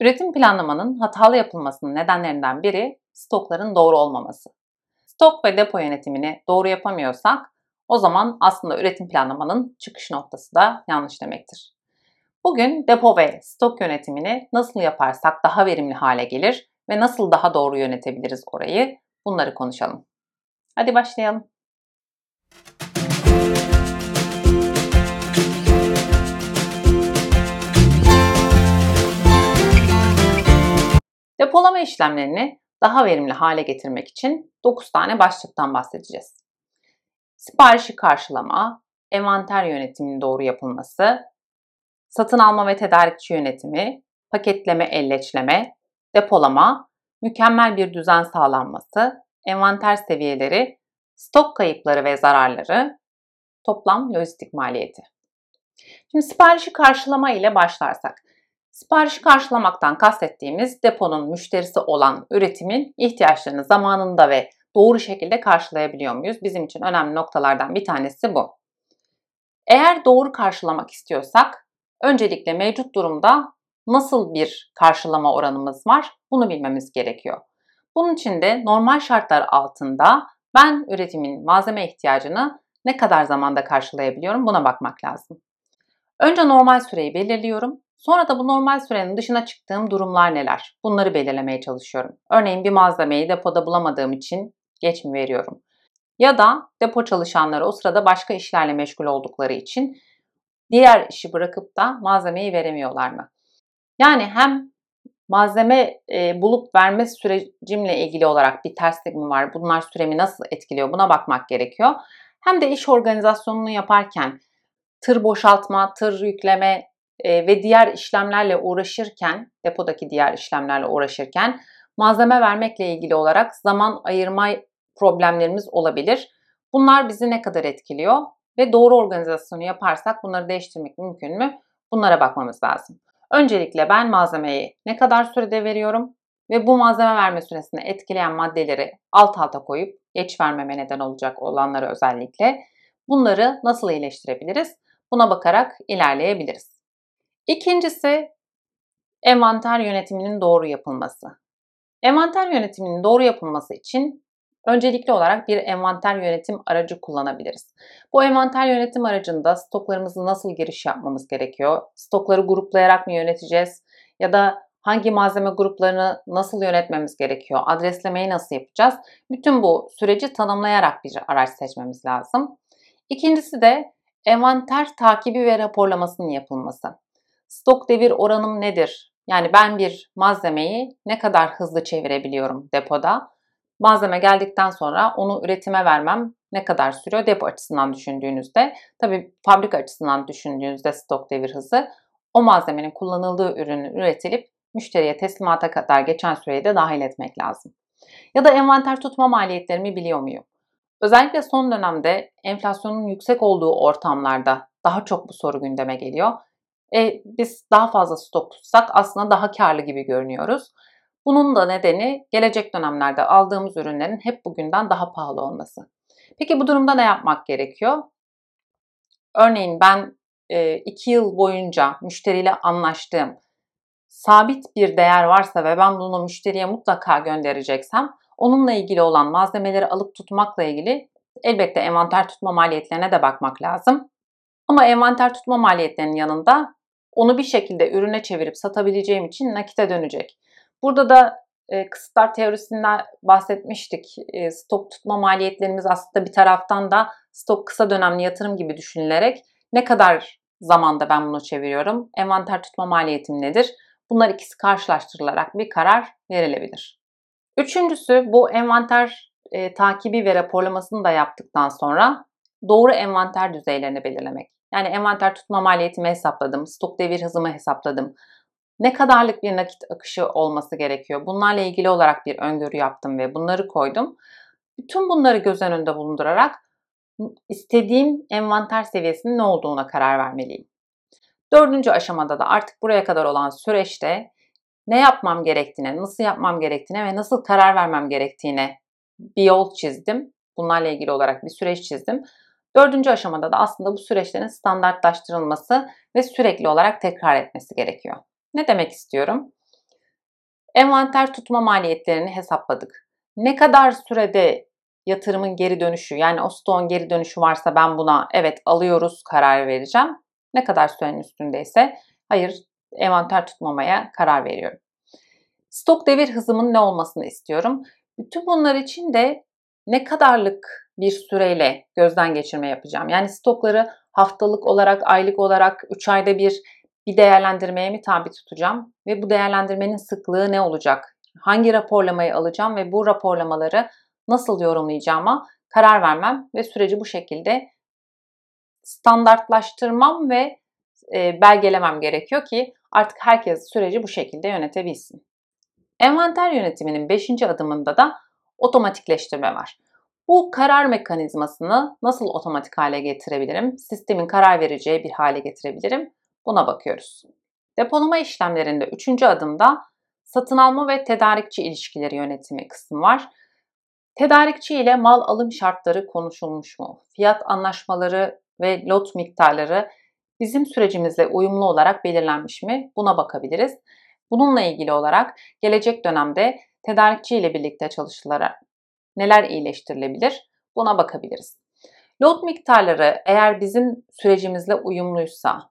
Üretim planlamanın hatalı yapılmasının nedenlerinden biri stokların doğru olmaması. Stok ve depo yönetimini doğru yapamıyorsak o zaman aslında üretim planlamanın çıkış noktası da yanlış demektir. Bugün depo ve stok yönetimini nasıl yaparsak daha verimli hale gelir ve nasıl daha doğru yönetebiliriz orayı bunları konuşalım. Hadi başlayalım. Depolama işlemlerini daha verimli hale getirmek için 9 tane başlıktan bahsedeceğiz. Siparişi karşılama, envanter yönetiminin doğru yapılması, satın alma ve tedarikçi yönetimi, paketleme, elleçleme, depolama, mükemmel bir düzen sağlanması, envanter seviyeleri, stok kayıpları ve zararları, toplam lojistik maliyeti. Şimdi siparişi karşılama ile başlarsak. Siparişi karşılamaktan kastettiğimiz deponun müşterisi olan üretimin ihtiyaçlarını zamanında ve doğru şekilde karşılayabiliyor muyuz? Bizim için önemli noktalardan bir tanesi bu. Eğer doğru karşılamak istiyorsak öncelikle mevcut durumda nasıl bir karşılama oranımız var bunu bilmemiz gerekiyor. Bunun için de normal şartlar altında ben üretimin malzeme ihtiyacını ne kadar zamanda karşılayabiliyorum buna bakmak lazım. Önce normal süreyi belirliyorum. Sonra da bu normal sürenin dışına çıktığım durumlar neler? Bunları belirlemeye çalışıyorum. Örneğin bir malzemeyi depoda bulamadığım için geç mi veriyorum? Ya da depo çalışanları o sırada başka işlerle meşgul oldukları için diğer işi bırakıp da malzemeyi veremiyorlar mı? Yani hem malzeme e, bulup verme sürecimle ilgili olarak bir terslik mi var? Bunlar süremi nasıl etkiliyor? Buna bakmak gerekiyor. Hem de iş organizasyonunu yaparken tır boşaltma, tır yükleme e, ve diğer işlemlerle uğraşırken, depodaki diğer işlemlerle uğraşırken malzeme vermekle ilgili olarak zaman ayırma problemlerimiz olabilir. Bunlar bizi ne kadar etkiliyor ve doğru organizasyonu yaparsak bunları değiştirmek mümkün mü? Bunlara bakmamız lazım. Öncelikle ben malzemeyi ne kadar sürede veriyorum ve bu malzeme verme süresini etkileyen maddeleri alt alta koyup geç vermeme neden olacak olanları özellikle bunları nasıl iyileştirebiliriz? Buna bakarak ilerleyebiliriz. İkincisi envanter yönetiminin doğru yapılması. Envanter yönetiminin doğru yapılması için öncelikli olarak bir envanter yönetim aracı kullanabiliriz. Bu envanter yönetim aracında stoklarımızı nasıl giriş yapmamız gerekiyor? Stokları gruplayarak mı yöneteceğiz? Ya da hangi malzeme gruplarını nasıl yönetmemiz gerekiyor? Adreslemeyi nasıl yapacağız? Bütün bu süreci tanımlayarak bir araç seçmemiz lazım. İkincisi de envanter takibi ve raporlamasının yapılması. Stok devir oranım nedir? Yani ben bir malzemeyi ne kadar hızlı çevirebiliyorum depoda? Malzeme geldikten sonra onu üretime vermem ne kadar sürüyor depo açısından düşündüğünüzde. Tabii fabrika açısından düşündüğünüzde stok devir hızı o malzemenin kullanıldığı ürünün üretilip müşteriye teslimata kadar geçen süreyi de dahil etmek lazım. Ya da envanter tutma maliyetlerimi biliyor muyum? Özellikle son dönemde enflasyonun yüksek olduğu ortamlarda daha çok bu soru gündeme geliyor. E, biz daha fazla stok tutsak aslında daha karlı gibi görünüyoruz. Bunun da nedeni gelecek dönemlerde aldığımız ürünlerin hep bugünden daha pahalı olması. Peki bu durumda ne yapmak gerekiyor? Örneğin ben 2 e, yıl boyunca müşteriyle anlaştığım sabit bir değer varsa ve ben bunu müşteriye mutlaka göndereceksem onunla ilgili olan malzemeleri alıp tutmakla ilgili elbette envanter tutma maliyetlerine de bakmak lazım. Ama envanter tutma maliyetlerinin yanında onu bir şekilde ürüne çevirip satabileceğim için nakite dönecek. Burada da e, kısıtlar teorisinden bahsetmiştik. E, stok tutma maliyetlerimiz aslında bir taraftan da stok kısa dönemli yatırım gibi düşünülerek ne kadar zamanda ben bunu çeviriyorum, envanter tutma maliyetim nedir? Bunlar ikisi karşılaştırılarak bir karar verilebilir. Üçüncüsü bu envanter e, takibi ve raporlamasını da yaptıktan sonra doğru envanter düzeylerini belirlemek. Yani envanter tutma maliyetimi hesapladım, stok devir hızımı hesapladım. Ne kadarlık bir nakit akışı olması gerekiyor? Bunlarla ilgili olarak bir öngörü yaptım ve bunları koydum. Bütün bunları göz önünde bulundurarak istediğim envanter seviyesinin ne olduğuna karar vermeliyim. Dördüncü aşamada da artık buraya kadar olan süreçte ne yapmam gerektiğine, nasıl yapmam gerektiğine ve nasıl karar vermem gerektiğine bir yol çizdim. Bunlarla ilgili olarak bir süreç çizdim. Dördüncü aşamada da aslında bu süreçlerin standartlaştırılması ve sürekli olarak tekrar etmesi gerekiyor. Ne demek istiyorum? Envanter tutma maliyetlerini hesapladık. Ne kadar sürede yatırımın geri dönüşü yani o stoğun geri dönüşü varsa ben buna evet alıyoruz karar vereceğim. Ne kadar sürenin üstündeyse hayır envanter tutmamaya karar veriyorum. Stok devir hızımın ne olmasını istiyorum. Bütün bunlar için de ne kadarlık bir süreyle gözden geçirme yapacağım. Yani stokları haftalık olarak, aylık olarak, 3 ayda bir bir değerlendirmeye mi tabi tutacağım ve bu değerlendirmenin sıklığı ne olacak? Hangi raporlamayı alacağım ve bu raporlamaları nasıl yorumlayacağıma karar vermem ve süreci bu şekilde standartlaştırmam ve e, belgelemem gerekiyor ki artık herkes süreci bu şekilde yönetebilsin. Envanter yönetiminin 5. adımında da otomatikleştirme var. Bu karar mekanizmasını nasıl otomatik hale getirebilirim? Sistemin karar vereceği bir hale getirebilirim. Buna bakıyoruz. Depolama işlemlerinde 3. adımda satın alma ve tedarikçi ilişkileri yönetimi kısmı var. Tedarikçi ile mal alım şartları konuşulmuş mu? Fiyat anlaşmaları ve lot miktarları bizim sürecimizle uyumlu olarak belirlenmiş mi? Buna bakabiliriz. Bununla ilgili olarak gelecek dönemde tedarikçi ile birlikte çalışılarak neler iyileştirilebilir? Buna bakabiliriz. Lot miktarları eğer bizim sürecimizle uyumluysa,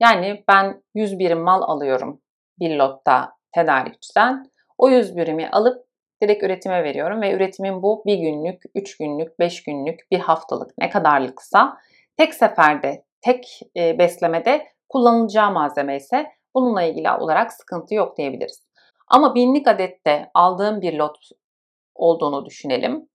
yani ben 100 birim mal alıyorum bir lotta tedarikçiden, o 100 birimi alıp direkt üretime veriyorum ve üretimin bu bir günlük, üç günlük, beş günlük, bir haftalık ne kadarlıksa tek seferde, tek e, beslemede kullanılacağı malzeme ise bununla ilgili olarak sıkıntı yok diyebiliriz. Ama binlik adette aldığım bir lot olduğunu düşünelim.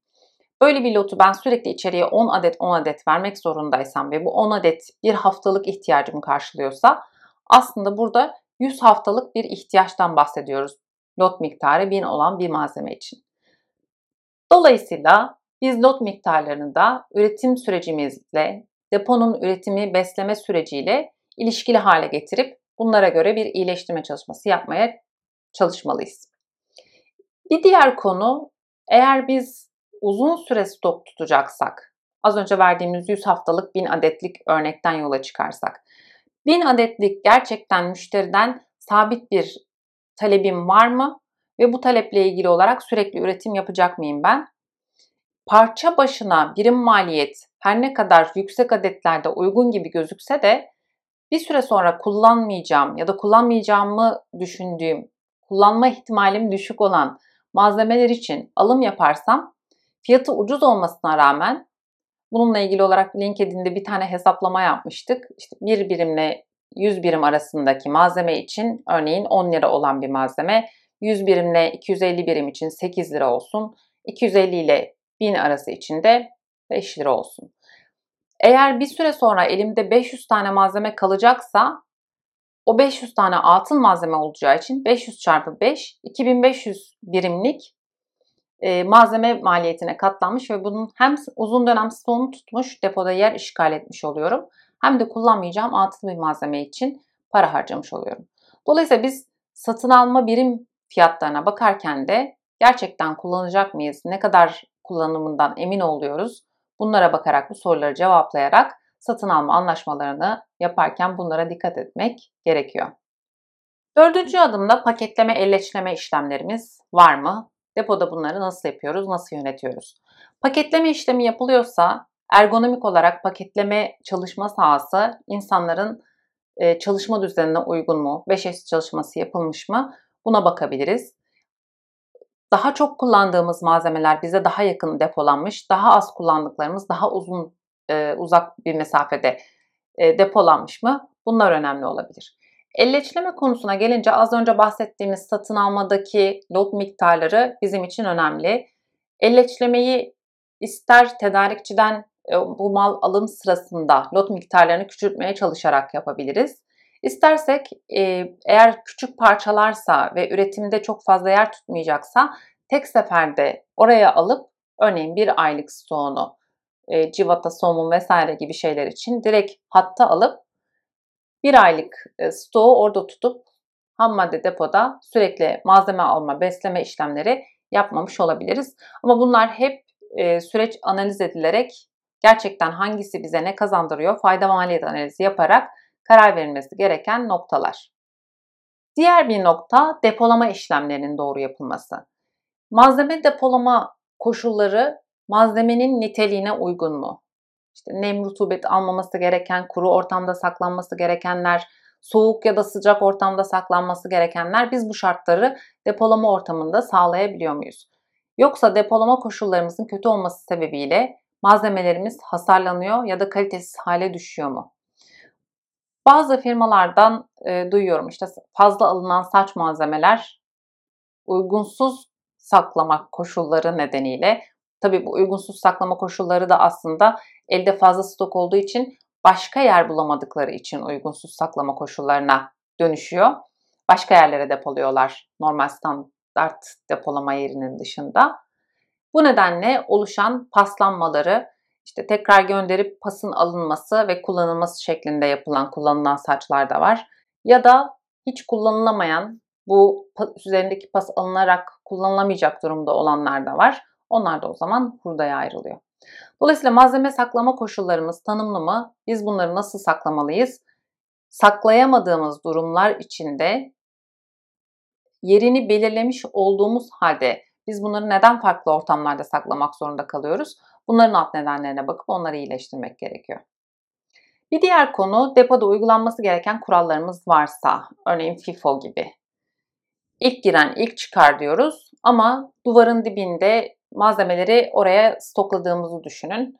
Böyle bir lotu ben sürekli içeriye 10 adet 10 adet vermek zorundaysam ve bu 10 adet bir haftalık ihtiyacımı karşılıyorsa aslında burada 100 haftalık bir ihtiyaçtan bahsediyoruz lot miktarı 1000 olan bir malzeme için. Dolayısıyla biz lot miktarlarını da üretim sürecimizle, deponun üretimi besleme süreciyle ilişkili hale getirip bunlara göre bir iyileştirme çalışması yapmaya çalışmalıyız. Bir diğer konu eğer biz uzun süre stok tutacaksak, az önce verdiğimiz 100 haftalık 1000 adetlik örnekten yola çıkarsak, 1000 adetlik gerçekten müşteriden sabit bir talebim var mı? Ve bu taleple ilgili olarak sürekli üretim yapacak mıyım ben? Parça başına birim maliyet her ne kadar yüksek adetlerde uygun gibi gözükse de bir süre sonra kullanmayacağım ya da kullanmayacağımı düşündüğüm, kullanma ihtimalim düşük olan malzemeler için alım yaparsam fiyatı ucuz olmasına rağmen bununla ilgili olarak LinkedIn'de bir tane hesaplama yapmıştık. İşte bir birimle 100 birim arasındaki malzeme için örneğin 10 lira olan bir malzeme 100 birimle 250 birim için 8 lira olsun. 250 ile 1000 arası için de 5 lira olsun. Eğer bir süre sonra elimde 500 tane malzeme kalacaksa o 500 tane altın malzeme olacağı için 500 çarpı 5 2500 birimlik e, malzeme maliyetine katlanmış ve bunun hem uzun dönem stoğunu tutmuş depoda yer işgal etmiş oluyorum hem de kullanmayacağım altın bir malzeme için para harcamış oluyorum. Dolayısıyla biz satın alma birim fiyatlarına bakarken de gerçekten kullanacak mıyız? Ne kadar kullanımından emin oluyoruz? Bunlara bakarak bu soruları cevaplayarak satın alma anlaşmalarını yaparken bunlara dikkat etmek gerekiyor. Dördüncü adımda paketleme, elleçleme işlemlerimiz var mı? Depoda bunları nasıl yapıyoruz, nasıl yönetiyoruz? Paketleme işlemi yapılıyorsa ergonomik olarak paketleme çalışma sahası insanların e, çalışma düzenine uygun mu? 5S çalışması yapılmış mı? Buna bakabiliriz. Daha çok kullandığımız malzemeler bize daha yakın depolanmış, daha az kullandıklarımız daha uzun e, uzak bir mesafede e, depolanmış mı? Bunlar önemli olabilir. Elleçleme konusuna gelince az önce bahsettiğimiz satın almadaki lot miktarları bizim için önemli. Elleçlemeyi ister tedarikçiden e, bu mal alım sırasında lot miktarlarını küçültmeye çalışarak yapabiliriz. İstersek e, eğer küçük parçalarsa ve üretimde çok fazla yer tutmayacaksa tek seferde oraya alıp örneğin bir aylık stoğunu e, civata, somun vesaire gibi şeyler için direkt hatta alıp bir aylık stoğu orada tutup ham madde depoda sürekli malzeme alma, besleme işlemleri yapmamış olabiliriz. Ama bunlar hep süreç analiz edilerek gerçekten hangisi bize ne kazandırıyor fayda maliyet analizi yaparak karar verilmesi gereken noktalar. Diğer bir nokta depolama işlemlerinin doğru yapılması. Malzeme depolama koşulları malzemenin niteliğine uygun mu? İşte nem rutubet almaması gereken, kuru ortamda saklanması gerekenler, soğuk ya da sıcak ortamda saklanması gerekenler biz bu şartları depolama ortamında sağlayabiliyor muyuz? Yoksa depolama koşullarımızın kötü olması sebebiyle malzemelerimiz hasarlanıyor ya da kalitesiz hale düşüyor mu? Bazı firmalardan e, duyuyorum işte fazla alınan saç malzemeler uygunsuz saklama koşulları nedeniyle tabii bu uygunsuz saklama koşulları da aslında elde fazla stok olduğu için başka yer bulamadıkları için uygunsuz saklama koşullarına dönüşüyor. Başka yerlere depoluyorlar normal standart depolama yerinin dışında. Bu nedenle oluşan paslanmaları işte tekrar gönderip pasın alınması ve kullanılması şeklinde yapılan kullanılan saçlar da var. Ya da hiç kullanılamayan bu üzerindeki pas alınarak kullanılamayacak durumda olanlar da var. Onlar da o zaman hurdaya ayrılıyor. Dolayısıyla malzeme saklama koşullarımız tanımlı mı? Biz bunları nasıl saklamalıyız? Saklayamadığımız durumlar içinde yerini belirlemiş olduğumuz halde biz bunları neden farklı ortamlarda saklamak zorunda kalıyoruz? Bunların alt nedenlerine bakıp onları iyileştirmek gerekiyor. Bir diğer konu depoda uygulanması gereken kurallarımız varsa, örneğin FIFO gibi. İlk giren ilk çıkar diyoruz ama duvarın dibinde malzemeleri oraya stokladığımızı düşünün.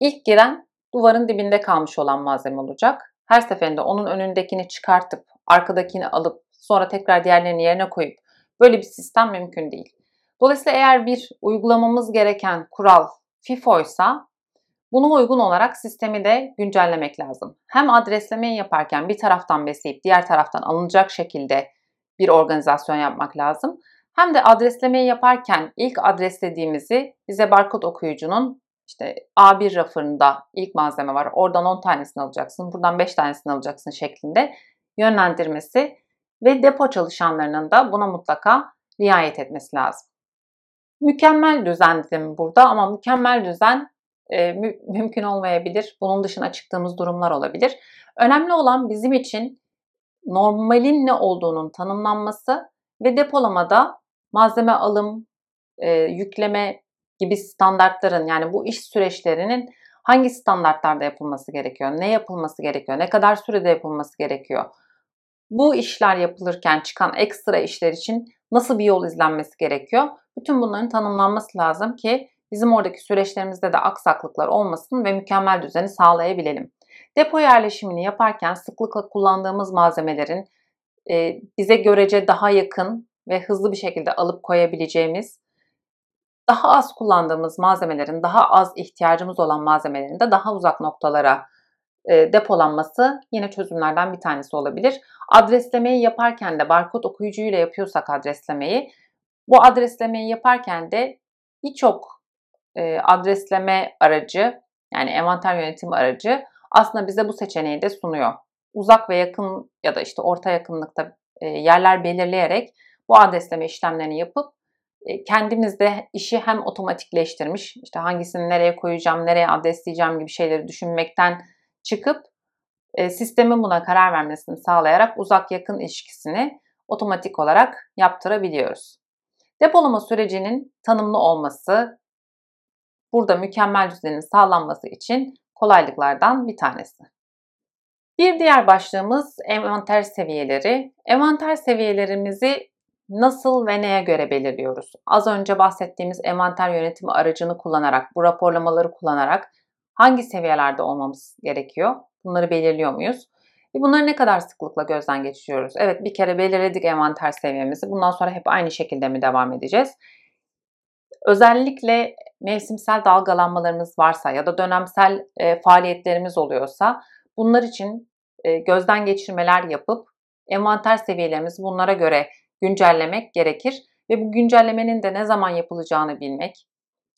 İlk giren duvarın dibinde kalmış olan malzeme olacak. Her seferinde onun önündekini çıkartıp arkadakini alıp sonra tekrar diğerlerini yerine koyup böyle bir sistem mümkün değil. Dolayısıyla eğer bir uygulamamız gereken kural FIFO ise buna uygun olarak sistemi de güncellemek lazım. Hem adreslemeyi yaparken bir taraftan besleyip diğer taraftan alınacak şekilde bir organizasyon yapmak lazım. Hem de adreslemeyi yaparken ilk adreslediğimizi bize barkod okuyucunun işte A1 rafında ilk malzeme var. Oradan 10 tanesini alacaksın, buradan 5 tanesini alacaksın şeklinde yönlendirmesi ve depo çalışanlarının da buna mutlaka riayet etmesi lazım. Mükemmel düzen dedim burada ama mükemmel düzen e, mü- mümkün olmayabilir. Bunun dışına çıktığımız durumlar olabilir. Önemli olan bizim için normalin ne olduğunun tanımlanması ve depolamada malzeme alım, e, yükleme gibi standartların yani bu iş süreçlerinin hangi standartlarda yapılması gerekiyor, ne yapılması gerekiyor, ne kadar sürede yapılması gerekiyor. Bu işler yapılırken çıkan ekstra işler için nasıl bir yol izlenmesi gerekiyor? Bütün bunların tanımlanması lazım ki bizim oradaki süreçlerimizde de aksaklıklar olmasın ve mükemmel düzeni sağlayabilelim. Depo yerleşimini yaparken sıklıkla kullandığımız malzemelerin e, bize görece daha yakın ve hızlı bir şekilde alıp koyabileceğimiz, daha az kullandığımız malzemelerin, daha az ihtiyacımız olan malzemelerin de daha uzak noktalara e, depolanması yine çözümlerden bir tanesi olabilir. Adreslemeyi yaparken de barkod okuyucuyla yapıyorsak adreslemeyi, bu adreslemeyi yaparken de birçok e, adresleme aracı yani envanter yönetim aracı aslında bize bu seçeneği de sunuyor. Uzak ve yakın ya da işte orta yakınlıkta e, yerler belirleyerek bu adresleme işlemlerini yapıp e, kendimiz de işi hem otomatikleştirmiş, işte hangisini nereye koyacağım, nereye adresleyeceğim gibi şeyleri düşünmekten çıkıp e, sistemin buna karar vermesini sağlayarak uzak yakın ilişkisini otomatik olarak yaptırabiliyoruz. Depolama sürecinin tanımlı olması burada mükemmel düzenin sağlanması için kolaylıklardan bir tanesi. Bir diğer başlığımız envanter seviyeleri. Envanter seviyelerimizi nasıl ve neye göre belirliyoruz? Az önce bahsettiğimiz envanter yönetimi aracını kullanarak, bu raporlamaları kullanarak hangi seviyelerde olmamız gerekiyor? Bunları belirliyor muyuz? Ve bunları ne kadar sıklıkla gözden geçiriyoruz? Evet bir kere belirledik envanter seviyemizi. Bundan sonra hep aynı şekilde mi devam edeceğiz? Özellikle mevsimsel dalgalanmalarımız varsa ya da dönemsel e, faaliyetlerimiz oluyorsa bunlar için e, gözden geçirmeler yapıp envanter seviyelerimizi bunlara göre güncellemek gerekir ve bu güncellemenin de ne zaman yapılacağını bilmek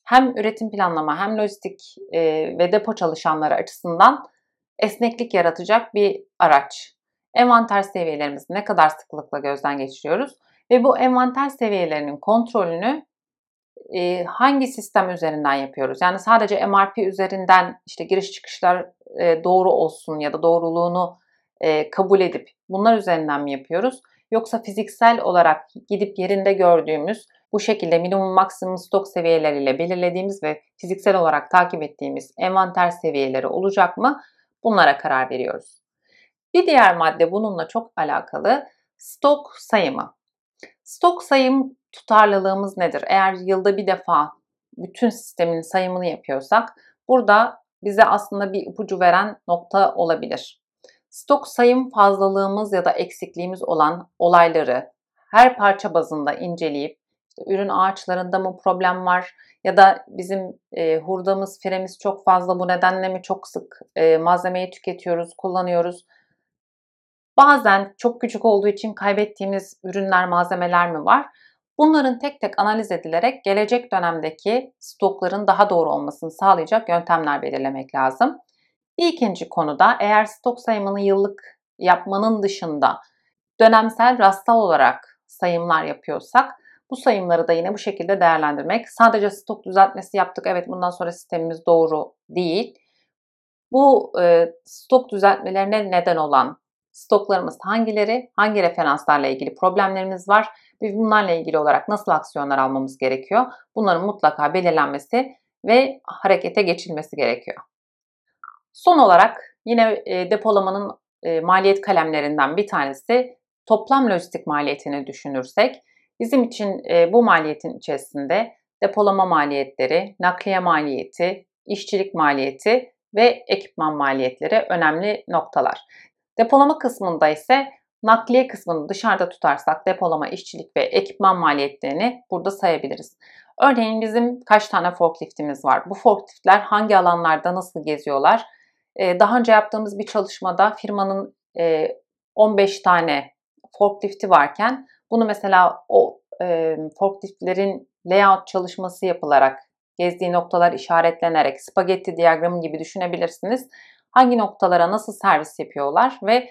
hem üretim planlama hem lojistik e, ve depo çalışanları açısından esneklik yaratacak bir araç. Envanter seviyelerimizi ne kadar sıklıkla gözden geçiriyoruz ve bu envanter seviyelerinin kontrolünü e, hangi sistem üzerinden yapıyoruz? Yani sadece MRP üzerinden işte giriş çıkışlar e, doğru olsun ya da doğruluğunu kabul edip bunlar üzerinden mi yapıyoruz? Yoksa fiziksel olarak gidip yerinde gördüğümüz bu şekilde minimum maksimum stok seviyeleriyle belirlediğimiz ve fiziksel olarak takip ettiğimiz envanter seviyeleri olacak mı? Bunlara karar veriyoruz. Bir diğer madde bununla çok alakalı stok sayımı. Stok sayım tutarlılığımız nedir? Eğer yılda bir defa bütün sistemin sayımını yapıyorsak burada bize aslında bir ipucu veren nokta olabilir. Stok sayım fazlalığımız ya da eksikliğimiz olan olayları her parça bazında inceleyip işte ürün ağaçlarında mı problem var ya da bizim e, hurdamız, firemiz çok fazla bu nedenle mi çok sık e, malzemeyi tüketiyoruz, kullanıyoruz. Bazen çok küçük olduğu için kaybettiğimiz ürünler, malzemeler mi var? Bunların tek tek analiz edilerek gelecek dönemdeki stokların daha doğru olmasını sağlayacak yöntemler belirlemek lazım. İkinci konuda eğer stok sayımını yıllık yapmanın dışında dönemsel rastsal olarak sayımlar yapıyorsak bu sayımları da yine bu şekilde değerlendirmek. Sadece stok düzeltmesi yaptık. Evet bundan sonra sistemimiz doğru değil. Bu e, stok düzeltmelerine neden olan stoklarımız hangileri, hangi referanslarla ilgili problemlerimiz var ve bunlarla ilgili olarak nasıl aksiyonlar almamız gerekiyor? Bunların mutlaka belirlenmesi ve harekete geçilmesi gerekiyor. Son olarak yine e, depolamanın e, maliyet kalemlerinden bir tanesi toplam lojistik maliyetini düşünürsek bizim için e, bu maliyetin içerisinde depolama maliyetleri, nakliye maliyeti, işçilik maliyeti ve ekipman maliyetleri önemli noktalar. Depolama kısmında ise nakliye kısmını dışarıda tutarsak depolama, işçilik ve ekipman maliyetlerini burada sayabiliriz. Örneğin bizim kaç tane forkliftimiz var? Bu forkliftler hangi alanlarda nasıl geziyorlar? Ee, daha önce yaptığımız bir çalışmada firmanın 15 e, tane forklifti varken bunu mesela o e, forkliftlerin layout çalışması yapılarak gezdiği noktalar işaretlenerek spagetti diyagramı gibi düşünebilirsiniz hangi noktalara nasıl servis yapıyorlar ve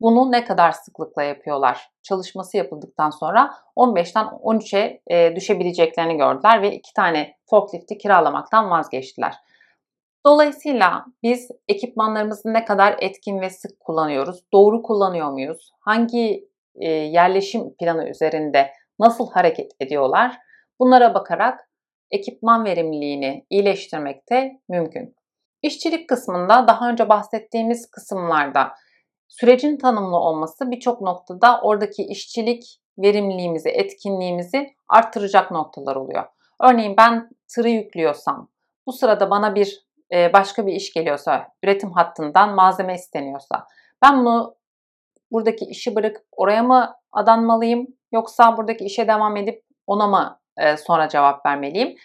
bunu ne kadar sıklıkla yapıyorlar çalışması yapıldıktan sonra 15'ten 13'e e, düşebileceklerini gördüler ve iki tane forklifti kiralamaktan vazgeçtiler. Dolayısıyla biz ekipmanlarımızı ne kadar etkin ve sık kullanıyoruz, doğru kullanıyor muyuz, hangi e, yerleşim planı üzerinde nasıl hareket ediyorlar bunlara bakarak ekipman verimliliğini iyileştirmek de mümkün. İşçilik kısmında daha önce bahsettiğimiz kısımlarda sürecin tanımlı olması birçok noktada oradaki işçilik verimliliğimizi, etkinliğimizi arttıracak noktalar oluyor. Örneğin ben tırı yüklüyorsam, bu sırada bana bir e, başka bir iş geliyorsa, üretim hattından malzeme isteniyorsa, ben bunu buradaki işi bırakıp oraya mı adanmalıyım yoksa buradaki işe devam edip ona mı e, sonra cevap vermeliyim?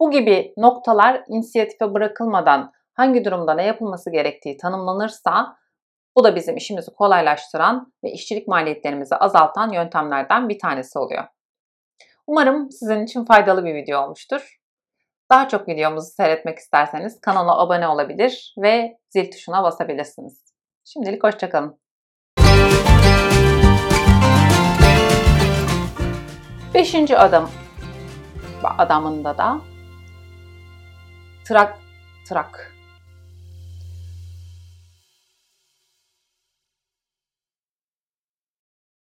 Bu gibi noktalar inisiyatife bırakılmadan hangi durumda ne yapılması gerektiği tanımlanırsa bu da bizim işimizi kolaylaştıran ve işçilik maliyetlerimizi azaltan yöntemlerden bir tanesi oluyor. Umarım sizin için faydalı bir video olmuştur. Daha çok videomuzu seyretmek isterseniz kanala abone olabilir ve zil tuşuna basabilirsiniz. Şimdilik hoşçakalın. Beşinci adım adamında da trak trak